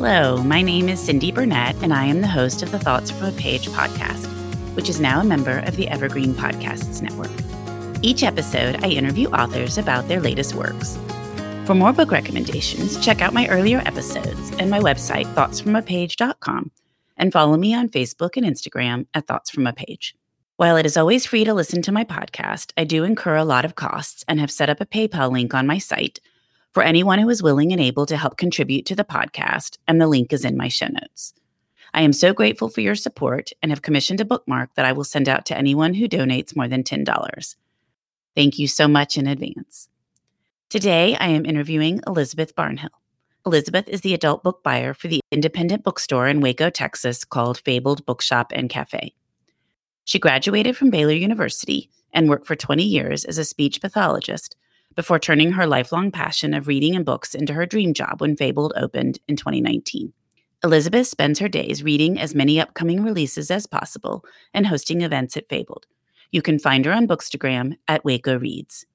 Hello, my name is Cindy Burnett, and I am the host of the Thoughts from a Page podcast, which is now a member of the Evergreen Podcasts Network. Each episode, I interview authors about their latest works. For more book recommendations, check out my earlier episodes and my website, thoughtsfromapage.com, and follow me on Facebook and Instagram at Thoughts From a Page. While it is always free to listen to my podcast, I do incur a lot of costs and have set up a PayPal link on my site for anyone who is willing and able to help contribute to the podcast, and the link is in my show notes. I am so grateful for your support and have commissioned a bookmark that I will send out to anyone who donates more than $10. Thank you so much in advance. Today, I am interviewing Elizabeth Barnhill. Elizabeth is the adult book buyer for the independent bookstore in Waco, Texas called Fabled Bookshop and Cafe. She graduated from Baylor University and worked for 20 years as a speech pathologist before turning her lifelong passion of reading and books into her dream job when Fabled opened in 2019. Elizabeth spends her days reading as many upcoming releases as possible and hosting events at Fabled. You can find her on Bookstagram at Waco Reads.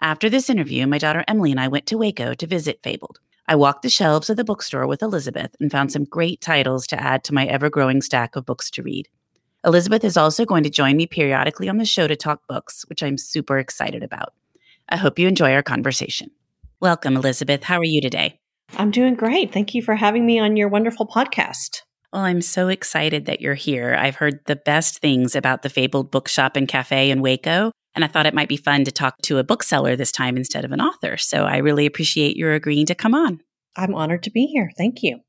After this interview, my daughter Emily and I went to Waco to visit Fabled. I walked the shelves of the bookstore with Elizabeth and found some great titles to add to my ever growing stack of books to read. Elizabeth is also going to join me periodically on the show to talk books, which I'm super excited about. I hope you enjoy our conversation. Welcome, Elizabeth. How are you today? I'm doing great. Thank you for having me on your wonderful podcast. Well, I'm so excited that you're here. I've heard the best things about the Fabled Bookshop and Cafe in Waco, and I thought it might be fun to talk to a bookseller this time instead of an author. So I really appreciate your agreeing to come on. I'm honored to be here. Thank you.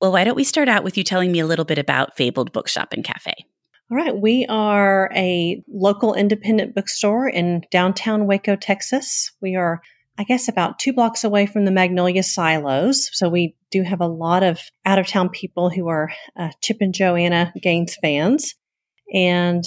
Well, why don't we start out with you telling me a little bit about Fabled Bookshop and Cafe? All right. We are a local independent bookstore in downtown Waco, Texas. We are, I guess, about two blocks away from the Magnolia Silos. So we do have a lot of out of town people who are uh, Chip and Joanna Gaines fans. And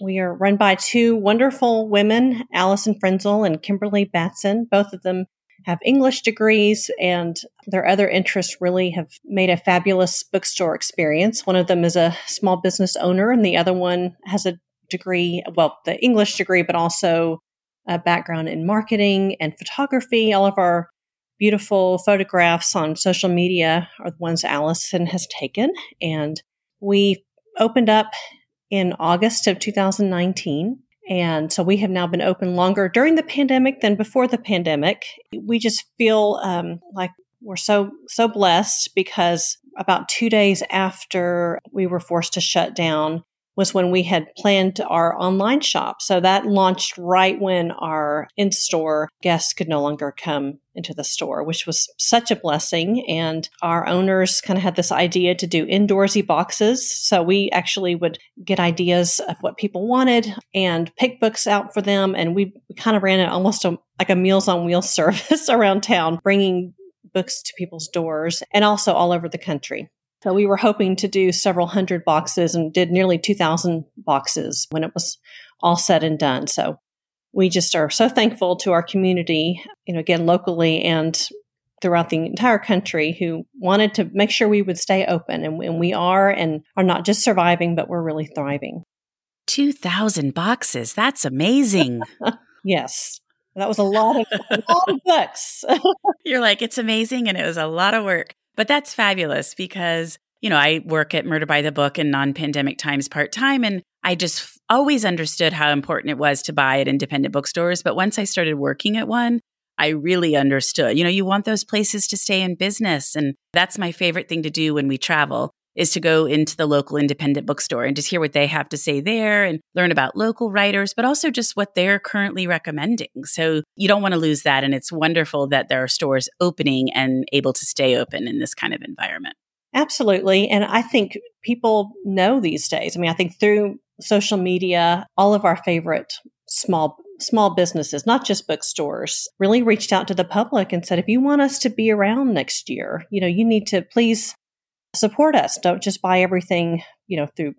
we are run by two wonderful women, Allison Frenzel and Kimberly Batson. Both of them have English degrees, and their other interests really have made a fabulous bookstore experience. One of them is a small business owner, and the other one has a degree, well, the English degree, but also a background in marketing and photography. All of our beautiful photographs on social media are the ones Allison has taken. And we opened up in August of 2019. And so we have now been open longer during the pandemic than before the pandemic. We just feel um, like we're so so blessed because about two days after we were forced to shut down, was when we had planned our online shop. So that launched right when our in store guests could no longer come into the store, which was such a blessing. And our owners kind of had this idea to do indoorsy boxes. So we actually would get ideas of what people wanted and pick books out for them. And we kind of ran it almost a, like a Meals on Wheels service around town, bringing books to people's doors and also all over the country. So we were hoping to do several hundred boxes and did nearly 2,000 boxes when it was all said and done. So we just are so thankful to our community, you know, again, locally and throughout the entire country who wanted to make sure we would stay open. And, and we are and are not just surviving, but we're really thriving. 2,000 boxes. That's amazing. yes. That was a lot of, a lot of books. You're like, it's amazing. And it was a lot of work. But that's fabulous because, you know, I work at Murder by the Book in non pandemic times part time. And I just always understood how important it was to buy at independent bookstores. But once I started working at one, I really understood. You know, you want those places to stay in business. And that's my favorite thing to do when we travel is to go into the local independent bookstore and just hear what they have to say there and learn about local writers, but also just what they're currently recommending. So you don't want to lose that. And it's wonderful that there are stores opening and able to stay open in this kind of environment. Absolutely. And I think people know these days. I mean, I think through social media, all of our favorite small small businesses, not just bookstores, really reached out to the public and said, if you want us to be around next year, you know, you need to please support us. Don't just buy everything, you know, through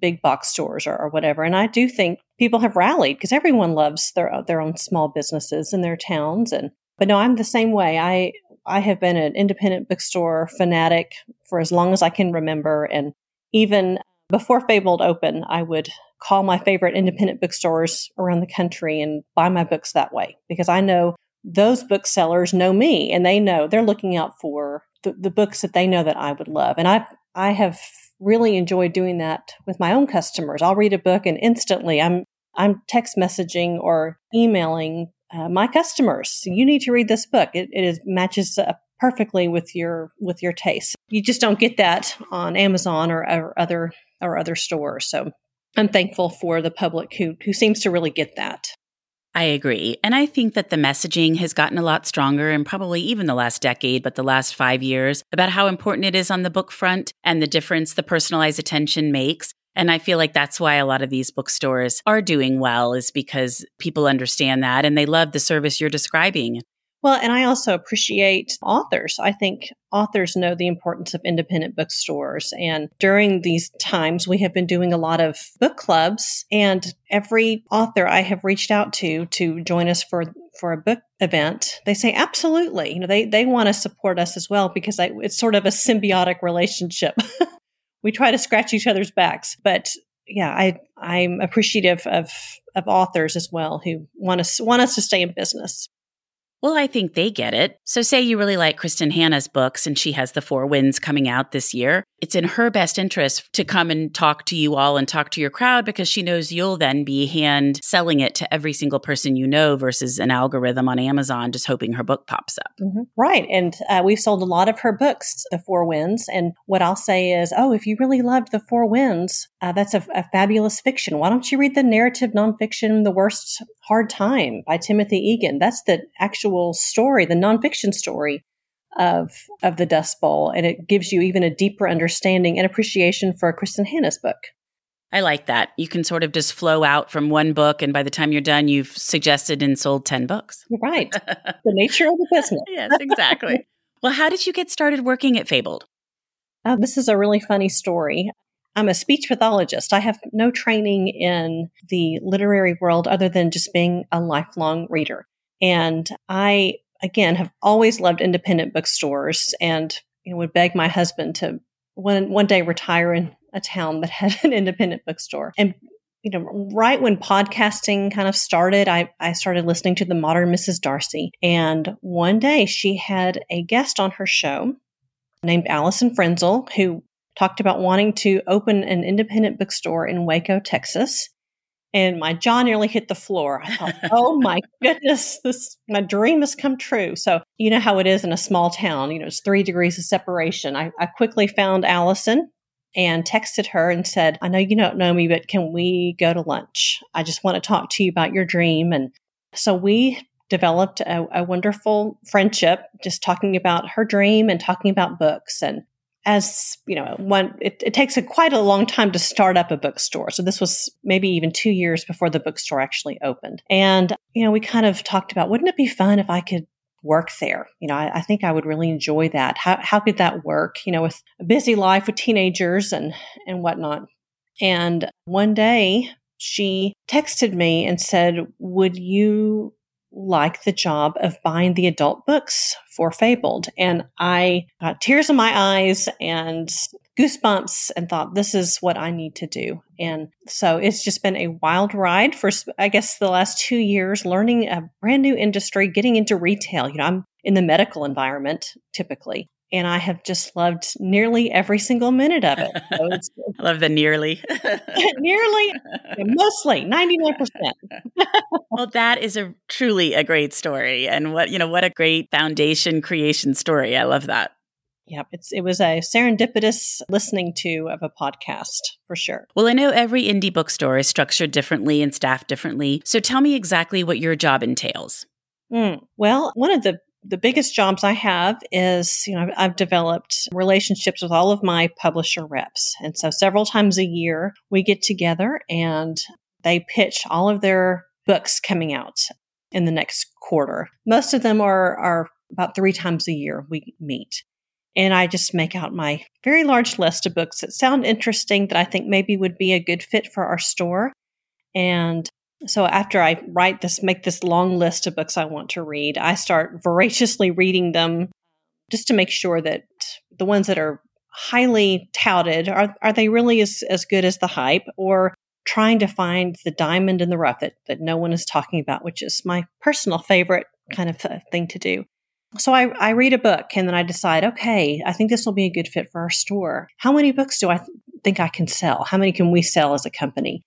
big box stores or, or whatever. And I do think people have rallied because everyone loves their uh, their own small businesses in their towns. And but no, I'm the same way. I I have been an independent bookstore fanatic for as long as I can remember, and even before Fabled opened, I would call my favorite independent bookstores around the country and buy my books that way because I know those booksellers know me and they know they're looking out for the, the books that they know that I would love. And I I have really enjoyed doing that with my own customers. I'll read a book and instantly I'm I'm text messaging or emailing uh, my customers. You need to read this book. It, it is, matches uh, perfectly with your with your taste. You just don't get that on Amazon or, or other or other stores. So I'm thankful for the public who who seems to really get that. I agree. And I think that the messaging has gotten a lot stronger and probably even the last decade, but the last five years about how important it is on the book front and the difference the personalized attention makes. And I feel like that's why a lot of these bookstores are doing well is because people understand that and they love the service you're describing. Well, and I also appreciate authors. I think authors know the importance of independent bookstores. And during these times, we have been doing a lot of book clubs. And every author I have reached out to to join us for for a book event, they say absolutely. You know, they they want to support us as well because I, it's sort of a symbiotic relationship. we try to scratch each other's backs, but yeah, I I'm appreciative of of authors as well who want us want us to stay in business. Well, I think they get it. So, say you really like Kristin Hannah's books and she has The Four Winds coming out this year. It's in her best interest to come and talk to you all and talk to your crowd because she knows you'll then be hand selling it to every single person you know versus an algorithm on Amazon just hoping her book pops up. Mm-hmm. Right. And uh, we've sold a lot of her books, The Four Winds. And what I'll say is, oh, if you really loved The Four Winds, uh, that's a, a fabulous fiction. Why don't you read the narrative nonfiction, The Worst Hard Time by Timothy Egan? That's the actual story, the nonfiction story of of the Dust Bowl, and it gives you even a deeper understanding and appreciation for Kristin Hannah's book. I like that. You can sort of just flow out from one book, and by the time you're done, you've suggested and sold 10 books. Right. the nature of the business. yes, exactly. well, how did you get started working at Fabled? Oh, this is a really funny story. I'm a speech pathologist. I have no training in the literary world other than just being a lifelong reader. And I again, have always loved independent bookstores and you know, would beg my husband to one, one day retire in a town that had an independent bookstore. And, you know, right when podcasting kind of started, I, I started listening to the modern Mrs. Darcy. And one day she had a guest on her show named Allison Frenzel, who talked about wanting to open an independent bookstore in Waco, Texas and my jaw nearly hit the floor. I thought, oh my goodness, this my dream has come true. So you know how it is in a small town. You know, it's three degrees of separation. I, I quickly found Allison and texted her and said, I know you don't know me, but can we go to lunch? I just want to talk to you about your dream. And so we developed a, a wonderful friendship, just talking about her dream and talking about books. And as you know, one it, it, takes a quite a long time to start up a bookstore. So this was maybe even two years before the bookstore actually opened. And you know, we kind of talked about wouldn't it be fun if I could work there? You know, I, I think I would really enjoy that. How how could that work? You know, with a busy life with teenagers and and whatnot. And one day she texted me and said, "Would you like the job of buying the adult books for Fabled. And I got tears in my eyes and goosebumps and thought, this is what I need to do. And so it's just been a wild ride for, I guess, the last two years, learning a brand new industry, getting into retail. You know, I'm in the medical environment typically and I have just loved nearly every single minute of it. So I love the nearly. nearly, mostly, 99%. well, that is a truly a great story. And what, you know, what a great foundation creation story. I love that. Yep, it's it was a serendipitous listening to of a podcast for sure. Well, I know every indie bookstore is structured differently and staffed differently. So tell me exactly what your job entails. Mm. Well, one of the the biggest jobs I have is, you know, I've developed relationships with all of my publisher reps. And so several times a year we get together and they pitch all of their books coming out in the next quarter. Most of them are, are about three times a year we meet. And I just make out my very large list of books that sound interesting that I think maybe would be a good fit for our store. And so after I write this, make this long list of books I want to read, I start voraciously reading them just to make sure that the ones that are highly touted are are they really as, as good as the hype or trying to find the diamond in the rough that, that no one is talking about, which is my personal favorite kind of uh, thing to do. So I, I read a book and then I decide, okay, I think this will be a good fit for our store. How many books do I th- think I can sell? How many can we sell as a company?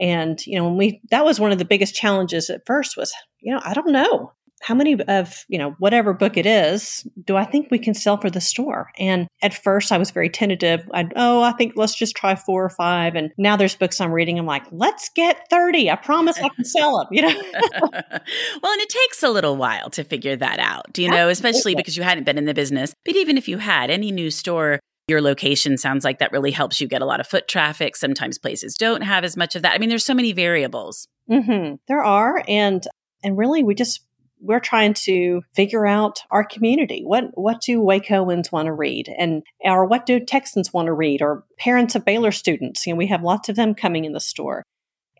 And, you know, when we, that was one of the biggest challenges at first was, you know, I don't know how many of, you know, whatever book it is, do I think we can sell for the store? And at first I was very tentative. I'd, oh, I think let's just try four or five. And now there's books I'm reading. I'm like, let's get 30. I promise I can sell them, you know? well, and it takes a little while to figure that out, do you know, especially because you hadn't been in the business. But even if you had any new store, your location sounds like that really helps you get a lot of foot traffic. Sometimes places don't have as much of that. I mean, there's so many variables. Mm-hmm. There are, and and really, we just we're trying to figure out our community. What what do Wacoans want to read, and or what do Texans want to read, or parents of Baylor students? You know, we have lots of them coming in the store,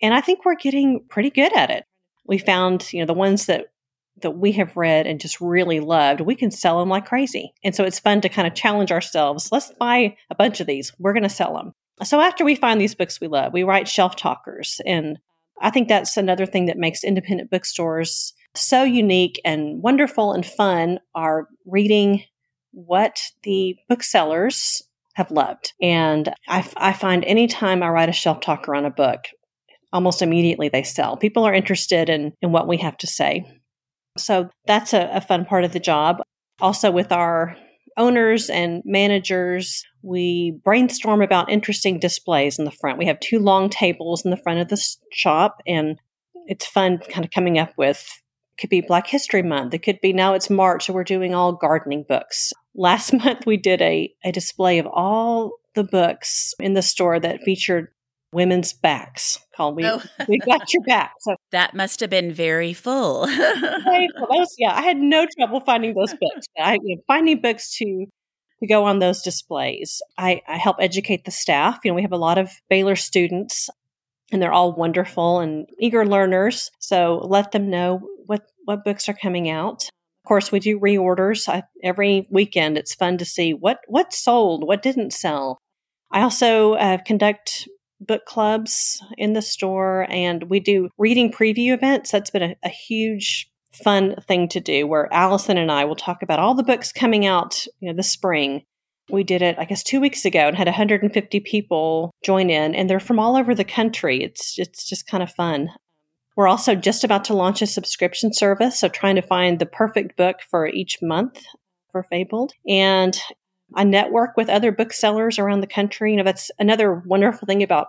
and I think we're getting pretty good at it. We found, you know, the ones that that we have read and just really loved, we can sell them like crazy. And so it's fun to kind of challenge ourselves. Let's buy a bunch of these. We're going to sell them. So after we find these books we love, we write shelf talkers. And I think that's another thing that makes independent bookstores so unique and wonderful and fun are reading what the booksellers have loved. And I, I find anytime I write a shelf talker on a book, almost immediately they sell. People are interested in, in what we have to say. So that's a, a fun part of the job. Also, with our owners and managers, we brainstorm about interesting displays in the front. We have two long tables in the front of the shop, and it's fun kind of coming up with could be Black History Month. It could be now it's March, so we're doing all gardening books. Last month, we did a, a display of all the books in the store that featured women's backs called we, oh. we got your back so that must have been very full yeah i had no trouble finding those books i you know, finding books to to go on those displays I, I help educate the staff you know we have a lot of baylor students and they're all wonderful and eager learners. So let them know what, what books are coming out. Of course, we do reorders I, every weekend. It's fun to see what, what sold, what didn't sell. I also uh, conduct book clubs in the store and we do reading preview events. That's been a, a huge fun thing to do where Allison and I will talk about all the books coming out, you know, this spring we did it, I guess, two weeks ago and had 150 people join in, and they're from all over the country. It's it's just kind of fun. We're also just about to launch a subscription service, so trying to find the perfect book for each month for Fabled. And I network with other booksellers around the country. You know, that's another wonderful thing about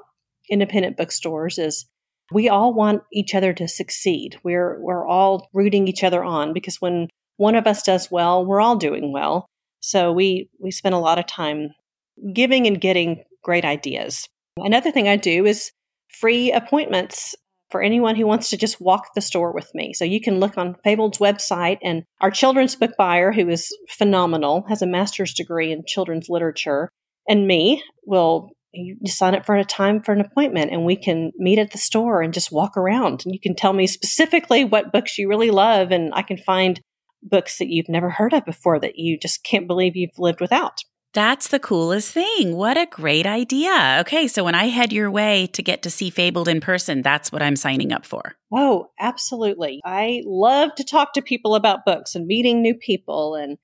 independent bookstores is we all want each other to succeed. We're we're all rooting each other on because when one of us does well, we're all doing well. So we we spend a lot of time giving and getting great ideas. Another thing I do is free appointments for anyone who wants to just walk the store with me. So you can look on Fabled's website and our children's book buyer who is phenomenal, has a master's degree in children's literature, and me will sign up for a time for an appointment and we can meet at the store and just walk around and you can tell me specifically what books you really love and I can find books that you've never heard of before that you just can't believe you've lived without. That's the coolest thing. What a great idea. Okay, so when I head your way to get to see Fabled in person, that's what I'm signing up for. Oh, absolutely. I love to talk to people about books and meeting new people and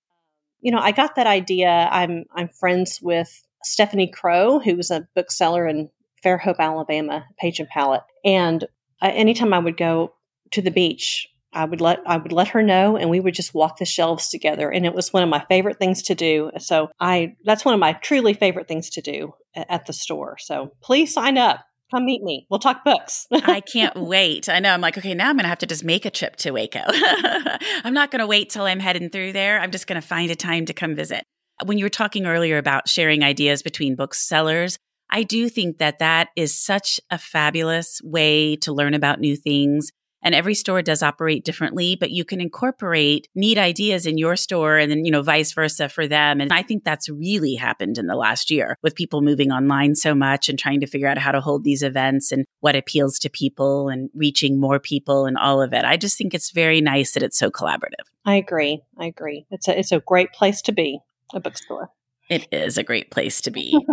you know, I got that idea. I'm I'm friends with Stephanie Crow, who was a bookseller in Fairhope, Alabama, Page and Palette. And uh, anytime I would go to the beach, I would let I would let her know and we would just walk the shelves together and it was one of my favorite things to do. So I that's one of my truly favorite things to do at the store. So please sign up. Come meet me. We'll talk books. I can't wait. I know. I'm like, okay, now I'm going to have to just make a trip to Waco. I'm not going to wait till I'm heading through there. I'm just going to find a time to come visit. When you were talking earlier about sharing ideas between booksellers, I do think that that is such a fabulous way to learn about new things and every store does operate differently, but you can incorporate neat ideas in your store and then, you know, vice versa for them. And I think that's really happened in the last year with people moving online so much and trying to figure out how to hold these events and what appeals to people and reaching more people and all of it. I just think it's very nice that it's so collaborative. I agree. I agree. It's a, it's a great place to be, a bookstore. It is a great place to be.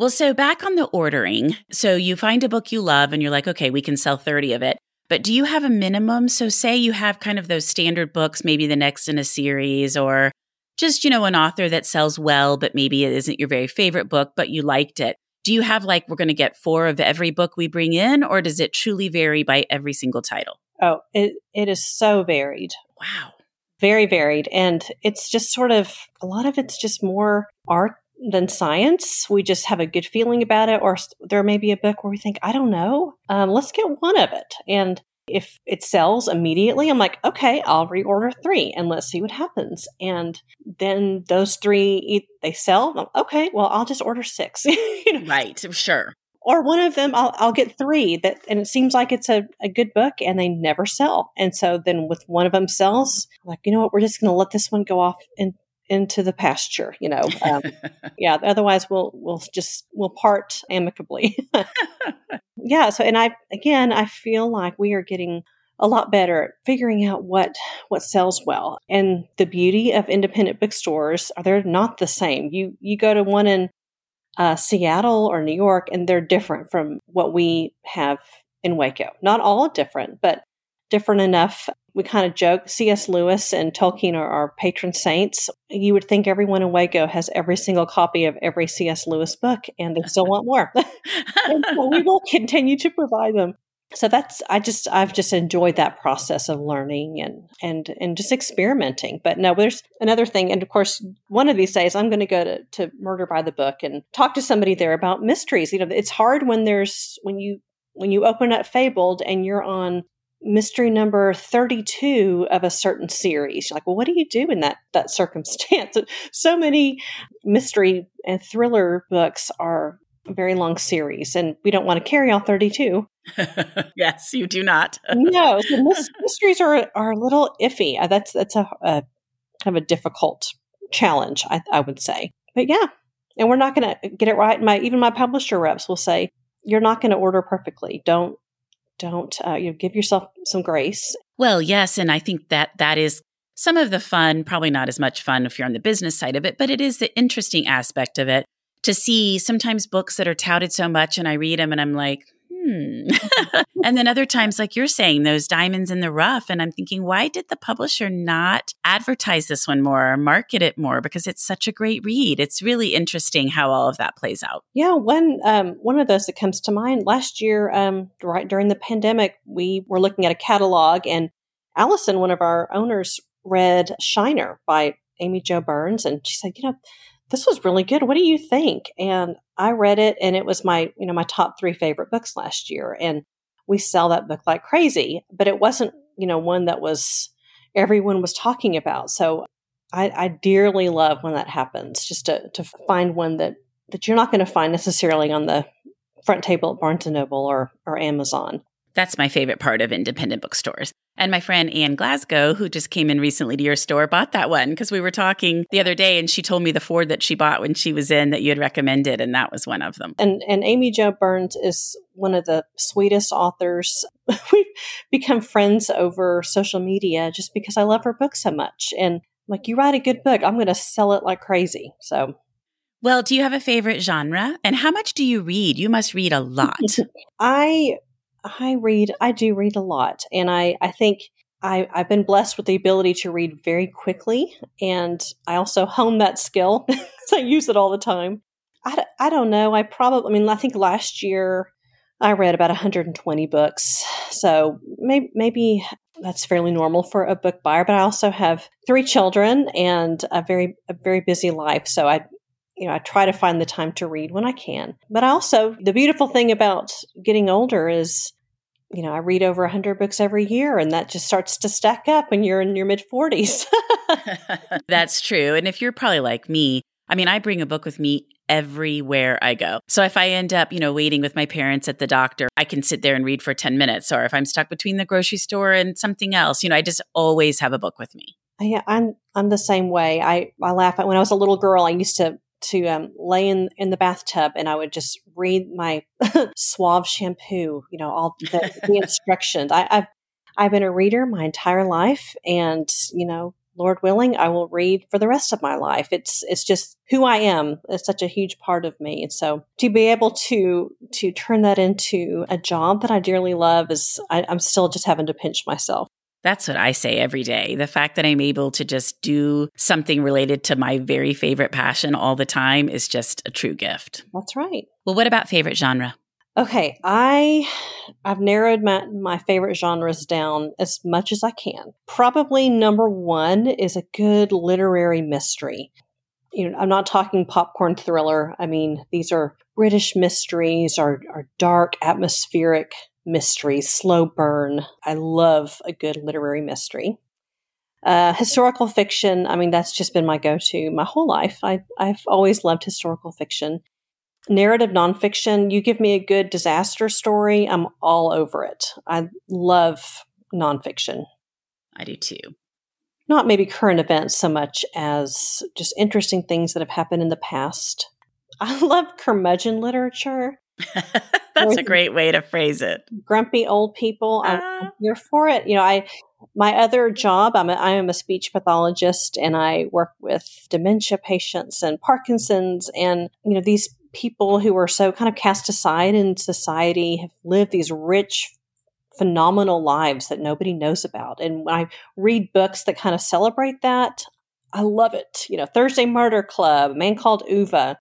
Well, so back on the ordering. So you find a book you love and you're like, okay, we can sell 30 of it. But do you have a minimum? So, say you have kind of those standard books, maybe the next in a series, or just, you know, an author that sells well, but maybe it isn't your very favorite book, but you liked it. Do you have like, we're going to get four of every book we bring in, or does it truly vary by every single title? Oh, it, it is so varied. Wow. Very varied. And it's just sort of, a lot of it's just more art than science. We just have a good feeling about it, or there may be a book where we think, I don't know, um, let's get one of it. And if it sells immediately, I'm like, okay, I'll reorder three and let's see what happens. And then those three, they sell. Okay, well, I'll just order six. you know? Right, sure. Or one of them, I'll, I'll get three that, and it seems like it's a, a good book and they never sell. And so then with one of them sells, I'm like, you know what, we're just going to let this one go off and into the pasture, you know. Um, yeah, otherwise we'll we'll just we'll part amicably. yeah, so and I again I feel like we are getting a lot better at figuring out what what sells well. And the beauty of independent bookstores are they're not the same. You you go to one in uh, Seattle or New York, and they're different from what we have in Waco. Not all different, but different enough we kind of joke C.S. Lewis and Tolkien are our patron saints. You would think everyone in Waco has every single copy of every C.S. Lewis book, and they still want more. so we will continue to provide them. So that's I just I've just enjoyed that process of learning and and and just experimenting. But no, there's another thing, and of course, one of these days I'm going to go to to Murder by the Book and talk to somebody there about mysteries. You know, it's hard when there's when you when you open up Fabled and you're on mystery number 32 of a certain series. You're like, well, what do you do in that, that circumstance? so many mystery and thriller books are a very long series, and we don't want to carry all 32. yes, you do not. no, so mysteries are, are a little iffy. Uh, that's, that's a, a kind of a difficult challenge, I, I would say. But yeah, and we're not going to get it right. My even my publisher reps will say, "You're not going to order perfectly. Don't don't uh, you know, give yourself some grace. Well, yes, and I think that that is some of the fun. Probably not as much fun if you're on the business side of it, but it is the interesting aspect of it to see sometimes books that are touted so much, and I read them and I'm like, hmm. and then other times, like you're saying, those diamonds in the rough. And I'm thinking, why did the publisher not advertise this one more or market it more? Because it's such a great read. It's really interesting how all of that plays out. Yeah, one um, one of those that comes to mind last year, um, right during the pandemic, we were looking at a catalog, and Allison, one of our owners, read Shiner by Amy Jo Burns, and she said, you know this was really good. What do you think? And I read it and it was my, you know, my top three favorite books last year. And we sell that book like crazy, but it wasn't, you know, one that was everyone was talking about. So I, I dearly love when that happens, just to, to find one that, that you're not going to find necessarily on the front table at Barnes and Noble or, or Amazon. That's my favorite part of independent bookstores. And my friend Anne Glasgow, who just came in recently to your store, bought that one because we were talking the other day and she told me the four that she bought when she was in that you had recommended, and that was one of them. And and Amy Jo Burns is one of the sweetest authors. We've become friends over social media just because I love her book so much. And like, you write a good book, I'm going to sell it like crazy. So well, do you have a favorite genre? And how much do you read? You must read a lot. I I read, I do read a lot. And I, I think I, I've been blessed with the ability to read very quickly. And I also hone that skill because I use it all the time. I, I don't know. I probably, I mean, I think last year I read about 120 books. So maybe, maybe that's fairly normal for a book buyer, but I also have three children and a very, a very busy life. So I, you know, I try to find the time to read when I can. But I also, the beautiful thing about getting older is, you know, I read over 100 books every year, and that just starts to stack up when you're in your mid 40s. That's true. And if you're probably like me, I mean, I bring a book with me everywhere I go. So if I end up, you know, waiting with my parents at the doctor, I can sit there and read for 10 minutes. Or if I'm stuck between the grocery store and something else, you know, I just always have a book with me. Yeah, I'm I'm the same way. I I laugh at when I was a little girl. I used to to um, lay in, in the bathtub and I would just read my Suave shampoo, you know, all the, the instructions. I, I've, I've been a reader my entire life and, you know, Lord willing, I will read for the rest of my life. It's it's just who I am. It's such a huge part of me. And so to be able to to turn that into a job that I dearly love is I, I'm still just having to pinch myself. That's what I say every day. The fact that I'm able to just do something related to my very favorite passion all the time is just a true gift. That's right. Well, what about favorite genre? Okay, I I've narrowed my my favorite genres down as much as I can. Probably number 1 is a good literary mystery. You know, I'm not talking popcorn thriller. I mean, these are British mysteries are are dark, atmospheric mysteries, slow burn. I love a good literary mystery. Uh, historical fiction, I mean, that's just been my go to my whole life. I, I've always loved historical fiction. Narrative nonfiction, you give me a good disaster story, I'm all over it. I love nonfiction. I do too. Not maybe current events so much as just interesting things that have happened in the past. I love curmudgeon literature. That's a great way to phrase it. Grumpy old people. I'm ah. here for it. You know, I my other job, I'm a, I am a speech pathologist and I work with dementia patients and Parkinson's and you know these people who are so kind of cast aside in society have lived these rich phenomenal lives that nobody knows about. And when I read books that kind of celebrate that, I love it. You know, Thursday Murder Club, A Man Called Ove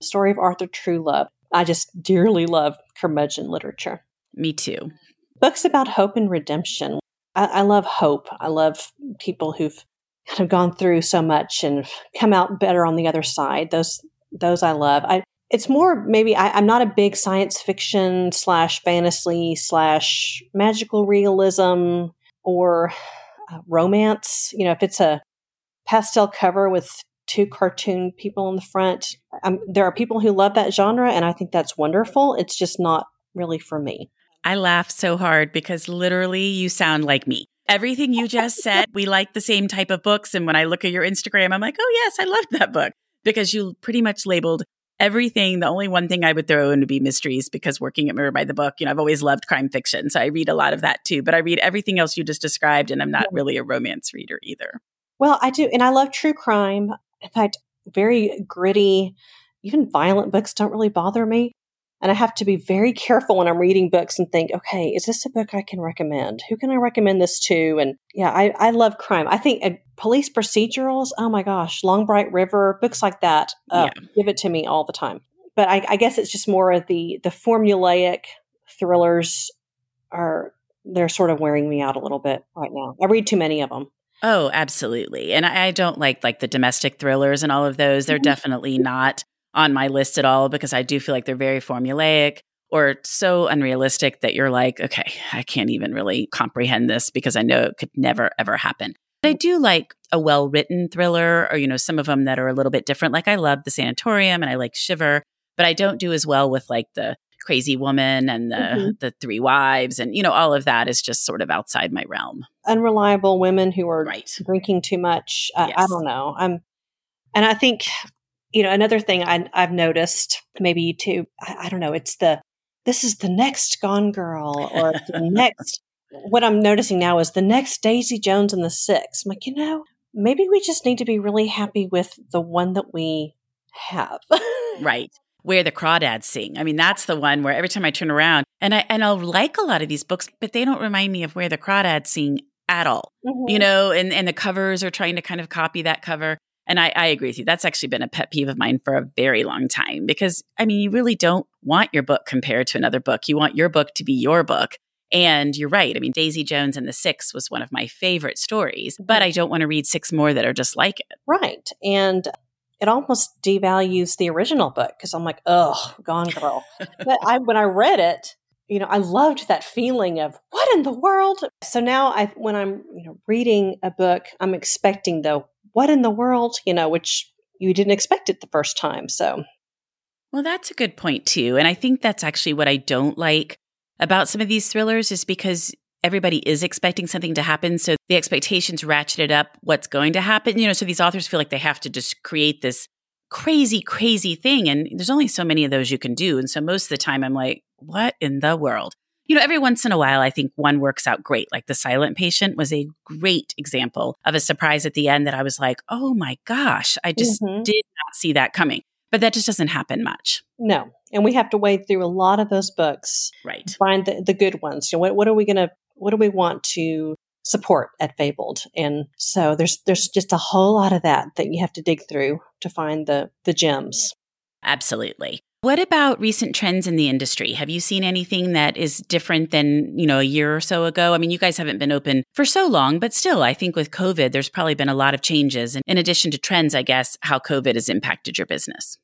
story of Arthur Truluv. I just dearly love curmudgeon literature. Me too. Books about hope and redemption. I, I love hope. I love people who've kind of gone through so much and come out better on the other side. Those those I love. I it's more maybe I, am not a big science fiction slash fantasy slash magical realism or uh, romance. You know, if it's a pastel cover with two cartoon people in the front. Um, there are people who love that genre, and I think that's wonderful. It's just not really for me. I laugh so hard because literally you sound like me. Everything you just said, we like the same type of books. And when I look at your Instagram, I'm like, oh, yes, I loved that book because you pretty much labeled everything. The only one thing I would throw in would be mysteries because working at Murder by the Book, you know, I've always loved crime fiction. So I read a lot of that too. But I read everything else you just described, and I'm not really a romance reader either. Well, I do. And I love true crime in fact, very gritty, even violent books don't really bother me. And I have to be very careful when I'm reading books and think, okay, is this a book I can recommend? Who can I recommend this to? And yeah, I, I love crime. I think uh, police procedurals, oh my gosh, Long Bright River, books like that, uh, yeah. give it to me all the time. But I, I guess it's just more of the the formulaic thrillers are they're sort of wearing me out a little bit right now. I read too many of them. Oh, absolutely. And I, I don't like like the domestic thrillers and all of those. They're mm-hmm. definitely not on my list at all because I do feel like they're very formulaic or so unrealistic that you're like, okay, I can't even really comprehend this because I know it could never ever happen. But I do like a well written thriller or, you know, some of them that are a little bit different. Like I love The Sanatorium and I like Shiver, but I don't do as well with like the crazy woman and the mm-hmm. the three wives and you know all of that is just sort of outside my realm unreliable women who are right. drinking too much uh, yes. i don't know i'm and i think you know another thing I, have noticed maybe too I, I, don't know it's the this is the next gone girl or the next what i'm noticing now is the next daisy jones and the six i'm like you know maybe we just need to be really happy with the one that we have right where the crawdads sing. I mean, that's the one where every time I turn around and I and I'll like a lot of these books, but they don't remind me of where the crawdads sing at all. Mm-hmm. You know, and and the covers are trying to kind of copy that cover. And I, I agree with you. That's actually been a pet peeve of mine for a very long time because I mean, you really don't want your book compared to another book. You want your book to be your book. And you're right. I mean, Daisy Jones and the Six was one of my favorite stories, but mm-hmm. I don't want to read six more that are just like it. Right. And it almost devalues the original book because I'm like, oh, Gone Girl. but I, when I read it, you know, I loved that feeling of what in the world. So now, I when I'm you know reading a book, I'm expecting the what in the world, you know, which you didn't expect it the first time. So, well, that's a good point too, and I think that's actually what I don't like about some of these thrillers is because everybody is expecting something to happen. So the expectations ratcheted up what's going to happen. You know, so these authors feel like they have to just create this crazy, crazy thing. And there's only so many of those you can do. And so most of the time I'm like, what in the world? you know, every once in a while, I think one works out great. Like The Silent Patient was a great example of a surprise at the end that I was like, oh my gosh, I just mm-hmm. did not see that coming. But that just doesn't happen much. No. And we have to wade through a lot of those books. Right. find the, the good ones. You know, what, what are we going to, what do we want to support at Fabled? And so there's, there's just a whole lot of that that you have to dig through to find the, the gems. Absolutely. What about recent trends in the industry? Have you seen anything that is different than, you know, a year or so ago? I mean, you guys haven't been open for so long, but still, I think with COVID, there's probably been a lot of changes. And in addition to trends, I guess, how COVID has impacted your business.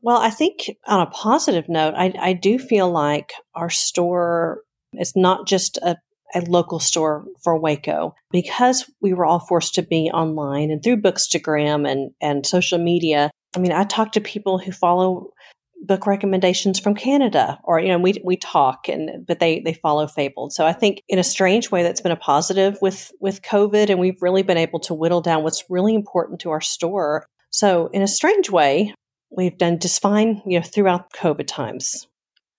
Well, I think on a positive note, I, I do feel like our store is not just a, a local store for Waco. Because we were all forced to be online and through Bookstagram and, and social media. I mean, I talk to people who follow book recommendations from Canada or you know we we talk and but they they follow fabled. So I think in a strange way that's been a positive with with covid and we've really been able to whittle down what's really important to our store. So in a strange way we've done just fine you know throughout covid times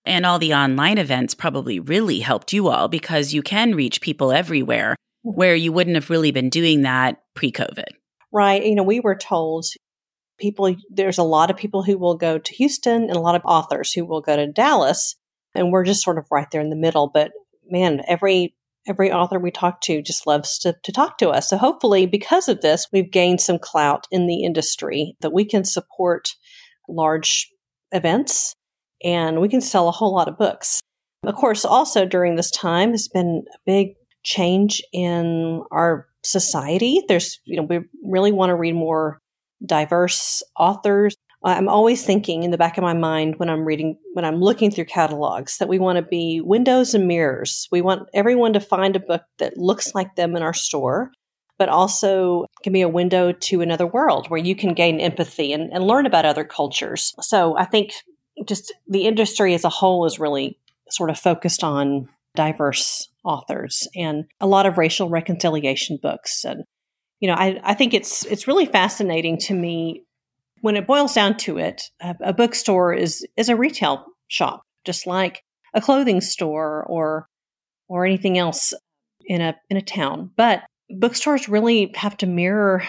and all the online events probably really helped you all because you can reach people everywhere mm-hmm. where you wouldn't have really been doing that pre-covid right you know we were told people, there's a lot of people who will go to Houston and a lot of authors who will go to Dallas. And we're just sort of right there in the middle. But man, every every author we talk to just loves to, to talk to us. So hopefully, because of this, we've gained some clout in the industry that we can support large events and we can sell a whole lot of books. Of course, also during this time has been a big change in our society. There's, you know, we really want to read more diverse authors. I'm always thinking in the back of my mind when I'm reading, when I'm looking through catalogs, that we want to be windows and mirrors. We want everyone to find a book that looks like them in our store, but also can be a window to another world where you can gain empathy and, and learn about other cultures. So I think just the industry as a whole is really sort of focused on diverse authors and a lot of racial reconciliation books and you know, I, I think it's it's really fascinating to me when it boils down to it. A, a bookstore is is a retail shop, just like a clothing store or or anything else in a in a town. But bookstores really have to mirror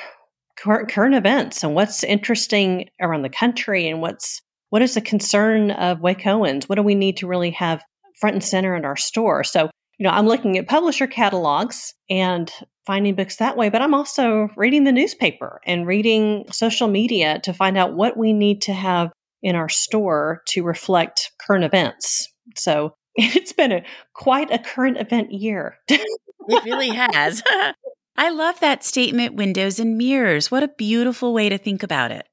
current, current events and what's interesting around the country and what's what is the concern of Wacoans? What do we need to really have front and center in our store? So you know, I'm looking at publisher catalogs and finding books that way, but I'm also reading the newspaper and reading social media to find out what we need to have in our store to reflect current events. So it's been a quite a current event year. it really has. I love that statement windows and mirrors. What a beautiful way to think about it.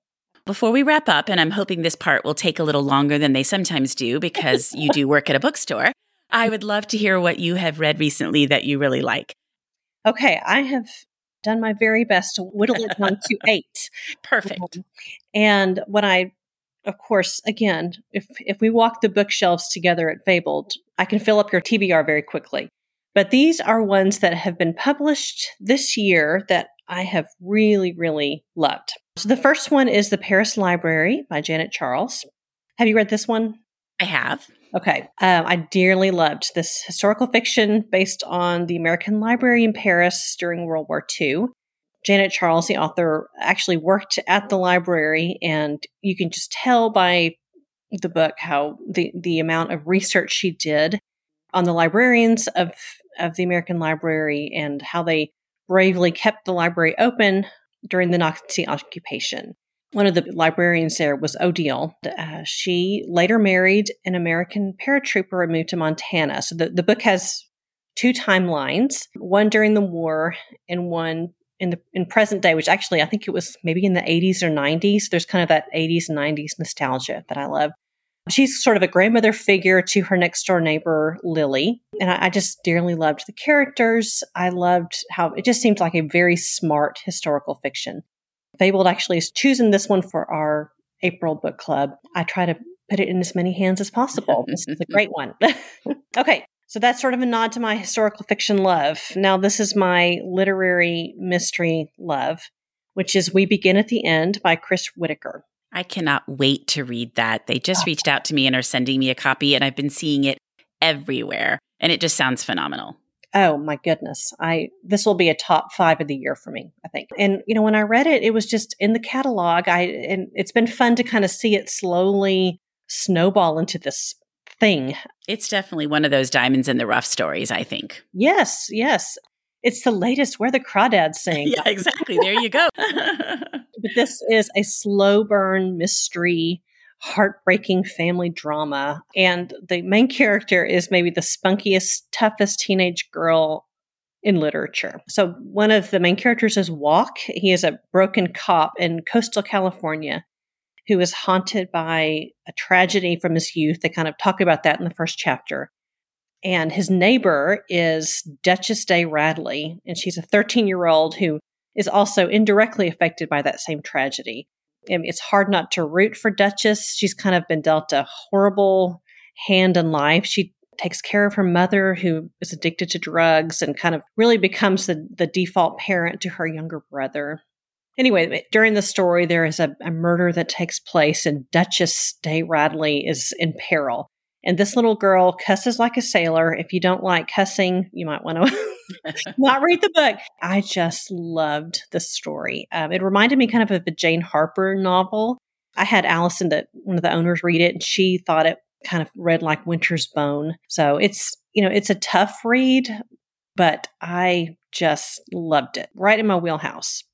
Before we wrap up, and I'm hoping this part will take a little longer than they sometimes do because you do work at a bookstore, I would love to hear what you have read recently that you really like. Okay, I have done my very best to whittle it down to eight. Perfect. Um, and when I, of course, again, if if we walk the bookshelves together at Fabled, I can fill up your TBR very quickly. But these are ones that have been published this year that I have really, really loved. So the first one is The Paris Library by Janet Charles. Have you read this one? I have. Okay. Um, I dearly loved this historical fiction based on the American Library in Paris during World War II. Janet Charles, the author, actually worked at the library, and you can just tell by the book how the, the amount of research she did on the librarians of, of the American Library and how they bravely kept the library open during the Nazi occupation. One of the librarians there was Odile. Uh, she later married an American paratrooper and moved to Montana. So the, the book has two timelines one during the war and one in the in present day, which actually I think it was maybe in the 80s or 90s. There's kind of that 80s 90s nostalgia that I love. She's sort of a grandmother figure to her next door neighbor, Lily. And I, I just dearly loved the characters. I loved how it just seemed like a very smart historical fiction. Fabled actually is choosing this one for our April book club. I try to put it in as many hands as possible. this is a great one. okay, so that's sort of a nod to my historical fiction love. Now, this is my literary mystery love, which is We Begin at the End by Chris Whitaker. I cannot wait to read that. They just oh. reached out to me and are sending me a copy, and I've been seeing it everywhere. And it just sounds phenomenal. Oh my goodness. I this will be a top 5 of the year for me, I think. And you know, when I read it, it was just in the catalog. I and it's been fun to kind of see it slowly snowball into this thing. It's definitely one of those diamonds in the rough stories, I think. Yes, yes. It's the latest where the crawdads sing. yeah, exactly. There you go. but this is a slow burn mystery heartbreaking family drama. And the main character is maybe the spunkiest, toughest teenage girl in literature. So one of the main characters is Walk. He is a broken cop in coastal California who is haunted by a tragedy from his youth. They kind of talk about that in the first chapter. And his neighbor is Duchess Day Radley, and she's a 13 year old who is also indirectly affected by that same tragedy. I mean, it's hard not to root for Duchess. She's kind of been dealt a horrible hand in life. She takes care of her mother who is addicted to drugs and kind of really becomes the, the default parent to her younger brother. Anyway, eh, during the story, there is a, a murder that takes place and Duchess Day Radley is in peril. And this little girl cusses like a sailor. If you don't like cussing, you might want to not read the book. I just loved the story. Um, it reminded me kind of of a Jane Harper novel. I had Allison, that one of the owners, read it, and she thought it kind of read like Winter's Bone. So it's you know it's a tough read, but I just loved it. Right in my wheelhouse.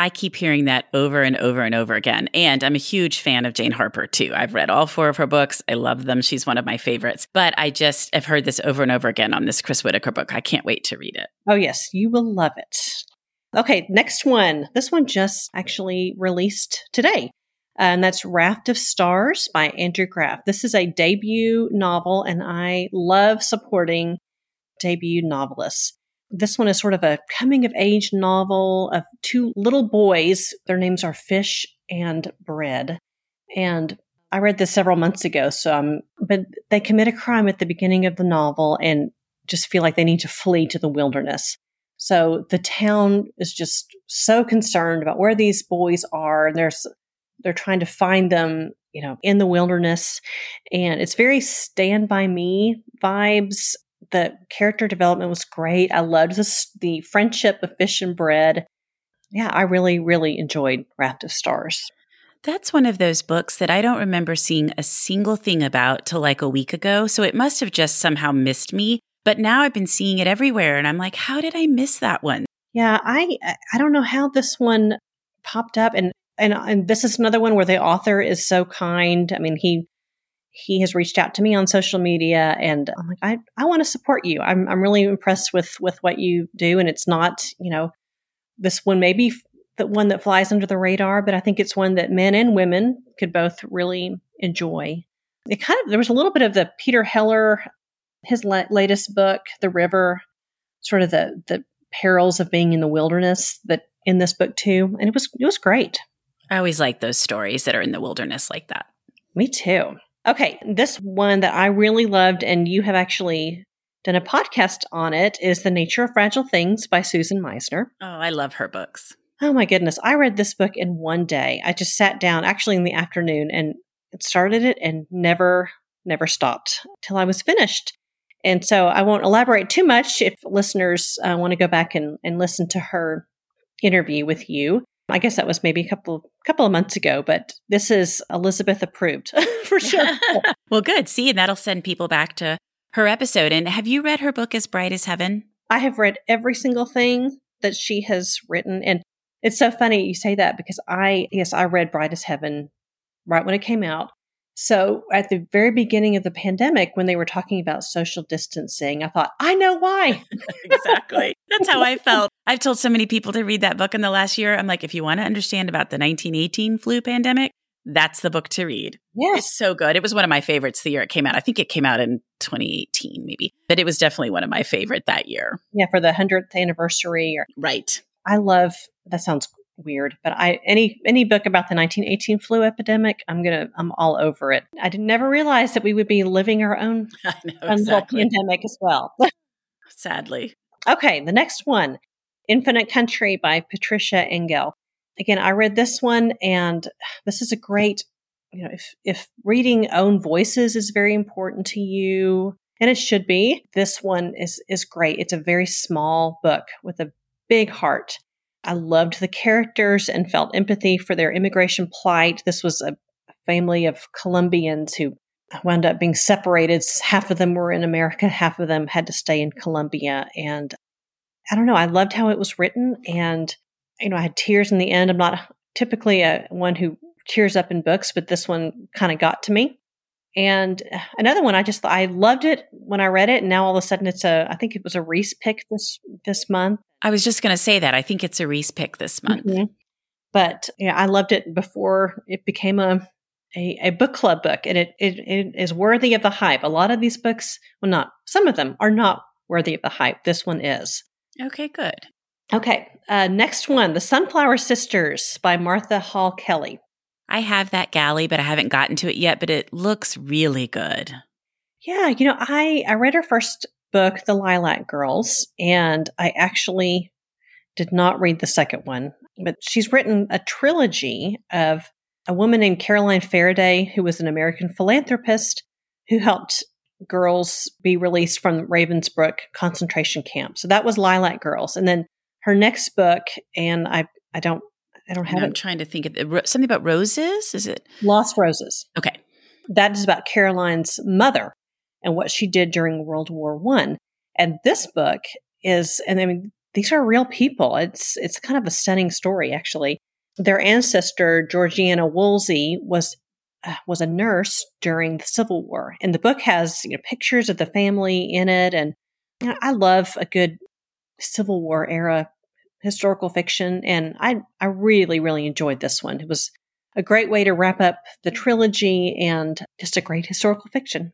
I keep hearing that over and over and over again. And I'm a huge fan of Jane Harper too. I've read all four of her books. I love them. She's one of my favorites. But I just have heard this over and over again on this Chris Whitaker book. I can't wait to read it. Oh, yes, you will love it. Okay, next one. This one just actually released today. Uh, and that's Raft of Stars by Andrew Graff. This is a debut novel, and I love supporting debut novelists. This one is sort of a coming of age novel of two little boys. Their names are Fish and Bread. And I read this several months ago. So, but they commit a crime at the beginning of the novel and just feel like they need to flee to the wilderness. So the town is just so concerned about where these boys are. And there's, they're trying to find them, you know, in the wilderness. And it's very stand by me vibes the character development was great. I loved this, the friendship of fish and bread. Yeah, I really, really enjoyed Raft of Stars. That's one of those books that I don't remember seeing a single thing about till like a week ago. So it must have just somehow missed me. But now I've been seeing it everywhere and I'm like, how did I miss that one? Yeah, I I don't know how this one popped up and and and this is another one where the author is so kind. I mean, he he has reached out to me on social media and I'm like, I, I want to support you. I'm, I'm really impressed with, with what you do. And it's not, you know, this one may be the one that flies under the radar, but I think it's one that men and women could both really enjoy. It kind of, there was a little bit of the Peter Heller, his la- latest book, The River, sort of the, the perils of being in the wilderness that in this book too. And it was, it was great. I always like those stories that are in the wilderness like that. Me too. Okay, this one that I really loved, and you have actually done a podcast on it, is The Nature of Fragile Things by Susan Meissner. Oh, I love her books. Oh my goodness. I read this book in one day. I just sat down, actually in the afternoon, and started it and never, never stopped till I was finished. And so I won't elaborate too much if listeners uh, want to go back and, and listen to her interview with you. I guess that was maybe a couple couple of months ago, but this is Elizabeth approved for sure. well, good. See, and that'll send people back to her episode. And have you read her book As Bright as Heaven? I have read every single thing that she has written and it's so funny you say that because I yes, I read Bright as Heaven right when it came out. So at the very beginning of the pandemic, when they were talking about social distancing, I thought, I know why. exactly. That's how I felt. I've told so many people to read that book in the last year. I'm like, if you want to understand about the 1918 flu pandemic, that's the book to read. Yes. It's so good. It was one of my favorites the year it came out. I think it came out in 2018, maybe, but it was definitely one of my favorite that year. Yeah, for the 100th anniversary. Or, right. I love, that sounds weird, but I any any book about the 1918 flu epidemic, I'm gonna I'm all over it. I did never realize that we would be living our own, know, exactly. pandemic as well. Sadly. Okay, the next one, Infinite Country by Patricia Engel. Again, I read this one, and this is a great. You know, if if reading own voices is very important to you, and it should be. This one is is great. It's a very small book with a big heart. I loved the characters and felt empathy for their immigration plight. This was a family of Colombians who wound up being separated. Half of them were in America, half of them had to stay in Colombia. And I don't know, I loved how it was written. And, you know, I had tears in the end. I'm not typically a one who tears up in books, but this one kind of got to me. And another one, I just I loved it when I read it, and now all of a sudden it's a I think it was a Reese pick this this month. I was just going to say that I think it's a Reese pick this month. Mm-hmm. But yeah, I loved it before it became a a, a book club book, and it, it it is worthy of the hype. A lot of these books, well, not some of them are not worthy of the hype. This one is. Okay, good. Okay, uh, next one, The Sunflower Sisters by Martha Hall Kelly. I have that galley, but I haven't gotten to it yet, but it looks really good. Yeah, you know, I, I read her first book, The Lilac Girls, and I actually did not read the second one, but she's written a trilogy of a woman named Caroline Ferriday, who was an American philanthropist who helped girls be released from Ravensbrück concentration camp. So that was Lilac Girls. And then her next book, and I I don't I don't have it. I'm trying to think of it. something about roses. Is it Lost Roses? Okay, that is about Caroline's mother and what she did during World War One. And this book is, and I mean, these are real people. It's it's kind of a stunning story, actually. Their ancestor Georgeanna Woolsey was uh, was a nurse during the Civil War, and the book has you know pictures of the family in it. And you know, I love a good Civil War era historical fiction, and I I really really enjoyed this one. It was a great way to wrap up the trilogy and just a great historical fiction.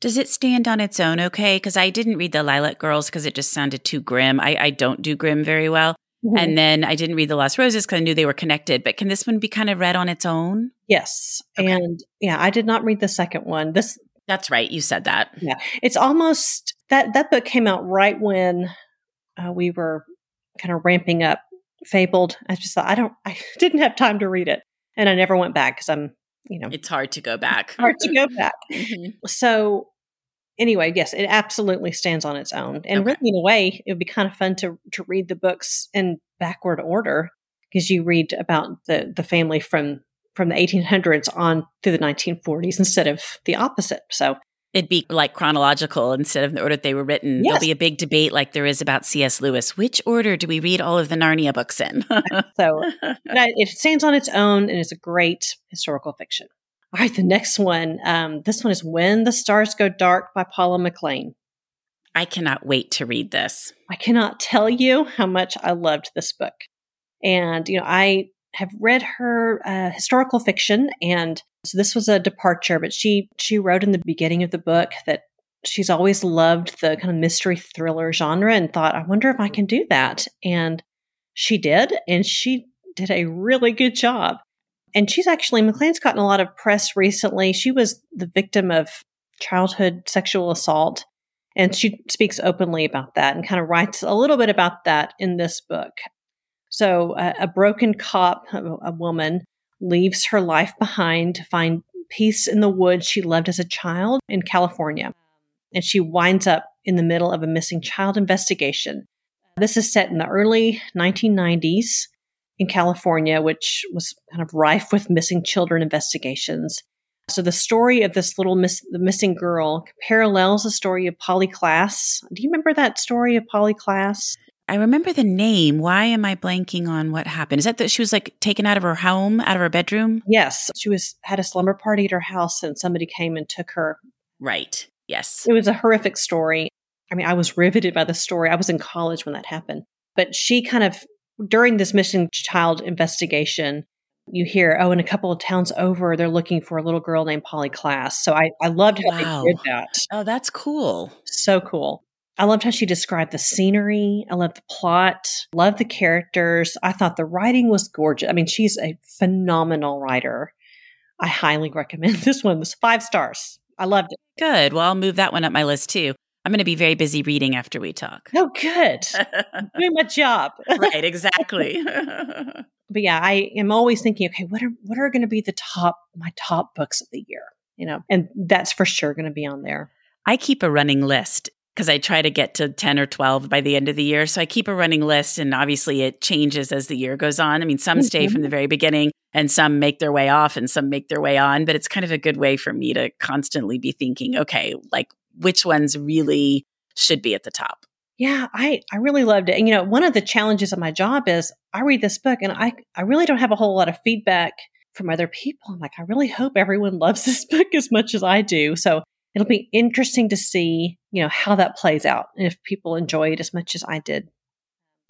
Does it stand on its own okay? Because I didn't read the Lilac Girls because it just sounded too grim. I, I don't do grim very well. Mm-hmm. And then I didn't read The Lost Roses because I knew they were connected. But can this one be kind of read on its own? Yes. Okay. And yeah, I did not read the second one. This That's right. You said that. Yeah. It's almost that that book came out right when uh, we were kind of ramping up Fabled. I just thought I don't, I didn't have time to read it, and I never went back because I'm, you know, it's hard to go back. hard to go back. mm-hmm. So anyway, yes, it absolutely stands on its own, and okay. really, in a way, it would be kind of fun to to read the books in backward order because you read about the the family from from the 1800s on through the 1940s instead of the opposite. So It'd be like chronological instead of the order that they were written. Yes. There'll be a big debate like there is about C.S. Lewis. Which order do we read all of the Narnia books in? so it stands on its own and it's a great historical fiction. All right, the next one. Um, this one is When the Stars Go Dark by Paula McLain. I cannot wait to read this. I cannot tell you how much I loved this book. And, you know, I have read her uh, historical fiction and so this was a departure, but she she wrote in the beginning of the book that she's always loved the kind of mystery thriller genre and thought, I wonder if I can do that. And she did, and she did a really good job. And she's actually McLain's gotten a lot of press recently. She was the victim of childhood sexual assault. And she speaks openly about that and kind of writes a little bit about that in this book. So, a broken cop, a, a woman, leaves her life behind to find peace in the woods she loved as a child in California. And she winds up in the middle of a missing child investigation. This is set in the early 1990s in California, which was kind of rife with missing children investigations. So the story of this little miss, the missing girl parallels the story of Polly Klaas. Do you remember that story of Polly Klaas? I remember the name. Why am I blanking on what happened? Is that that she was like taken out of her home, out of her bedroom? Yes, she was had a slumber party at her house, and somebody came and took her. Right. Yes. It was a horrific story. I mean, I was riveted by the story. I was in college when that happened, but she kind of during this missing child investigation, you hear, oh, in a couple of towns over, they're looking for a little girl named Polly Klaas. So I, I loved how wow. they did that. Oh, that's cool. So cool. I loved how she described the scenery. I loved the plot, loved the characters. I thought the writing was gorgeous. I mean, she's a phenomenal writer. I highly recommend this one. Was five stars. I loved it. Good. Well, I'll move that one up my list too. I'm going to be very busy reading after we talk. Oh, good. doing my job. right, exactly. but yeah, I am always thinking, okay, what are what are going to be the top my top books of the year? You know, and that's for sure going to be on there. I keep a running list because I try to get to 10 or 12 by the end of the year. So I keep a running list and obviously it changes as the year goes on. I mean, some stay mm-hmm. from the very beginning and some make their way off and some make their way on, but it's kind of a good way for me to constantly be thinking, okay, like which ones really should be at the top. Yeah, I, I really loved it. And you know, one of the challenges of my job is I read this book and I, I really don't have a whole lot of feedback from other people. I'm like, I really hope everyone loves this book as much as I do. So it'll be interesting to see, you know, how that plays out and if people enjoy it as much as I did.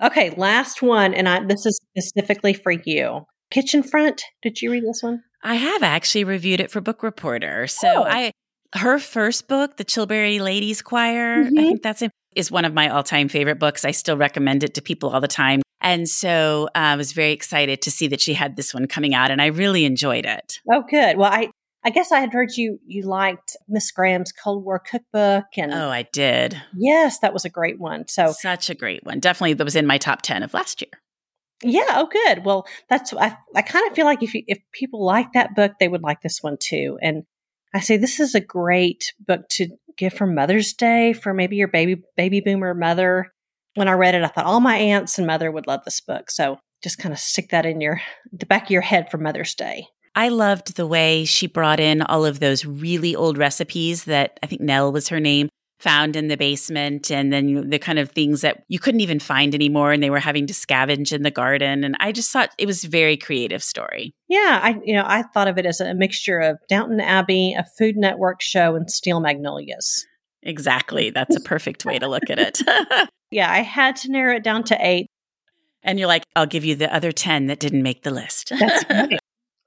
Okay, last one, and I, this is specifically for you. Kitchen Front. Did you read this one? I have actually reviewed it for Bookreporter. So oh. I her first book, The Chilbury Ladies Choir, mm-hmm. I think that's it, is one of my all-time favorite books. I still recommend it to people all the time. And so uh, I was very excited to see that she had this one coming out and I really enjoyed it. Oh good. Well, I I guess I had heard you you liked Miss Graham's Cold War cookbook and Oh, I did. Yes, that was a great one. So such a great one. Definitely that was in my top 10 of last year. Yeah, oh good. Well, that's I I kind of feel like if you, if people like that book, they would like this one too. And I say this is a great book to give for Mother's Day for maybe your baby baby boomer mother. When I read it, I thought all my aunts and mother would love this book. So just kind of stick that in your the back of your head for Mother's Day. I loved the way she brought in all of those really old recipes that I think Nell was her name found in the basement and then the kind of things that you couldn't even find anymore and they were having to scavenge in the garden and I just thought it was a very creative story. Yeah, I you know, I thought of it as a mixture of Downton Abbey, a Food Network show and Steel Magnolias. Exactly. That's a perfect way to look at it. yeah, I had to narrow it down to 8. And you're like, I'll give you the other 10 that didn't make the list. That's right.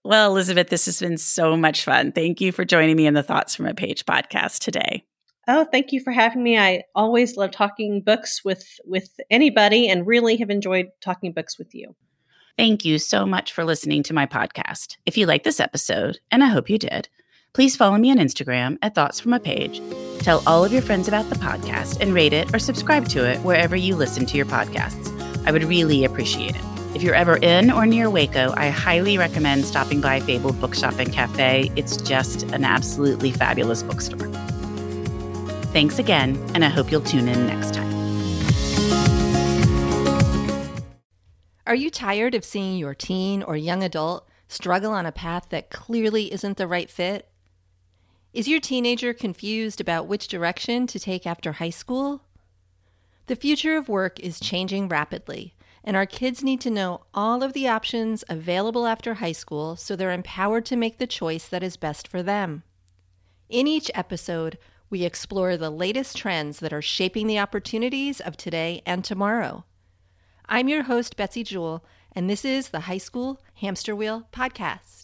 Well, Elizabeth, this has been so much fun. Thank you for joining me in the Thoughts from a Page podcast today. Oh, thank you for having me. I always love talking books with with anybody and really have enjoyed talking books with you. Thank you so much for listening to my podcast. If you like this episode, and I hope you did, please follow me on Instagram at Thoughts from a Page. Tell all of your friends about the podcast and rate it or subscribe to it wherever you listen to your podcasts. I would really appreciate it. If you're ever in or near Waco, I highly recommend stopping by Fabled Bookshop and Cafe. It's just an absolutely fabulous bookstore. Thanks again, and I hope you'll tune in next time. Are you tired of seeing your teen or young adult struggle on a path that clearly isn't the right fit? Is your teenager confused about which direction to take after high school? The future of work is changing rapidly and our kids need to know all of the options available after high school so they're empowered to make the choice that is best for them. In each episode, we explore the latest trends that are shaping the opportunities of today and tomorrow. I'm your host, Betsy Jewell, and this is the High School Hamster Wheel Podcast.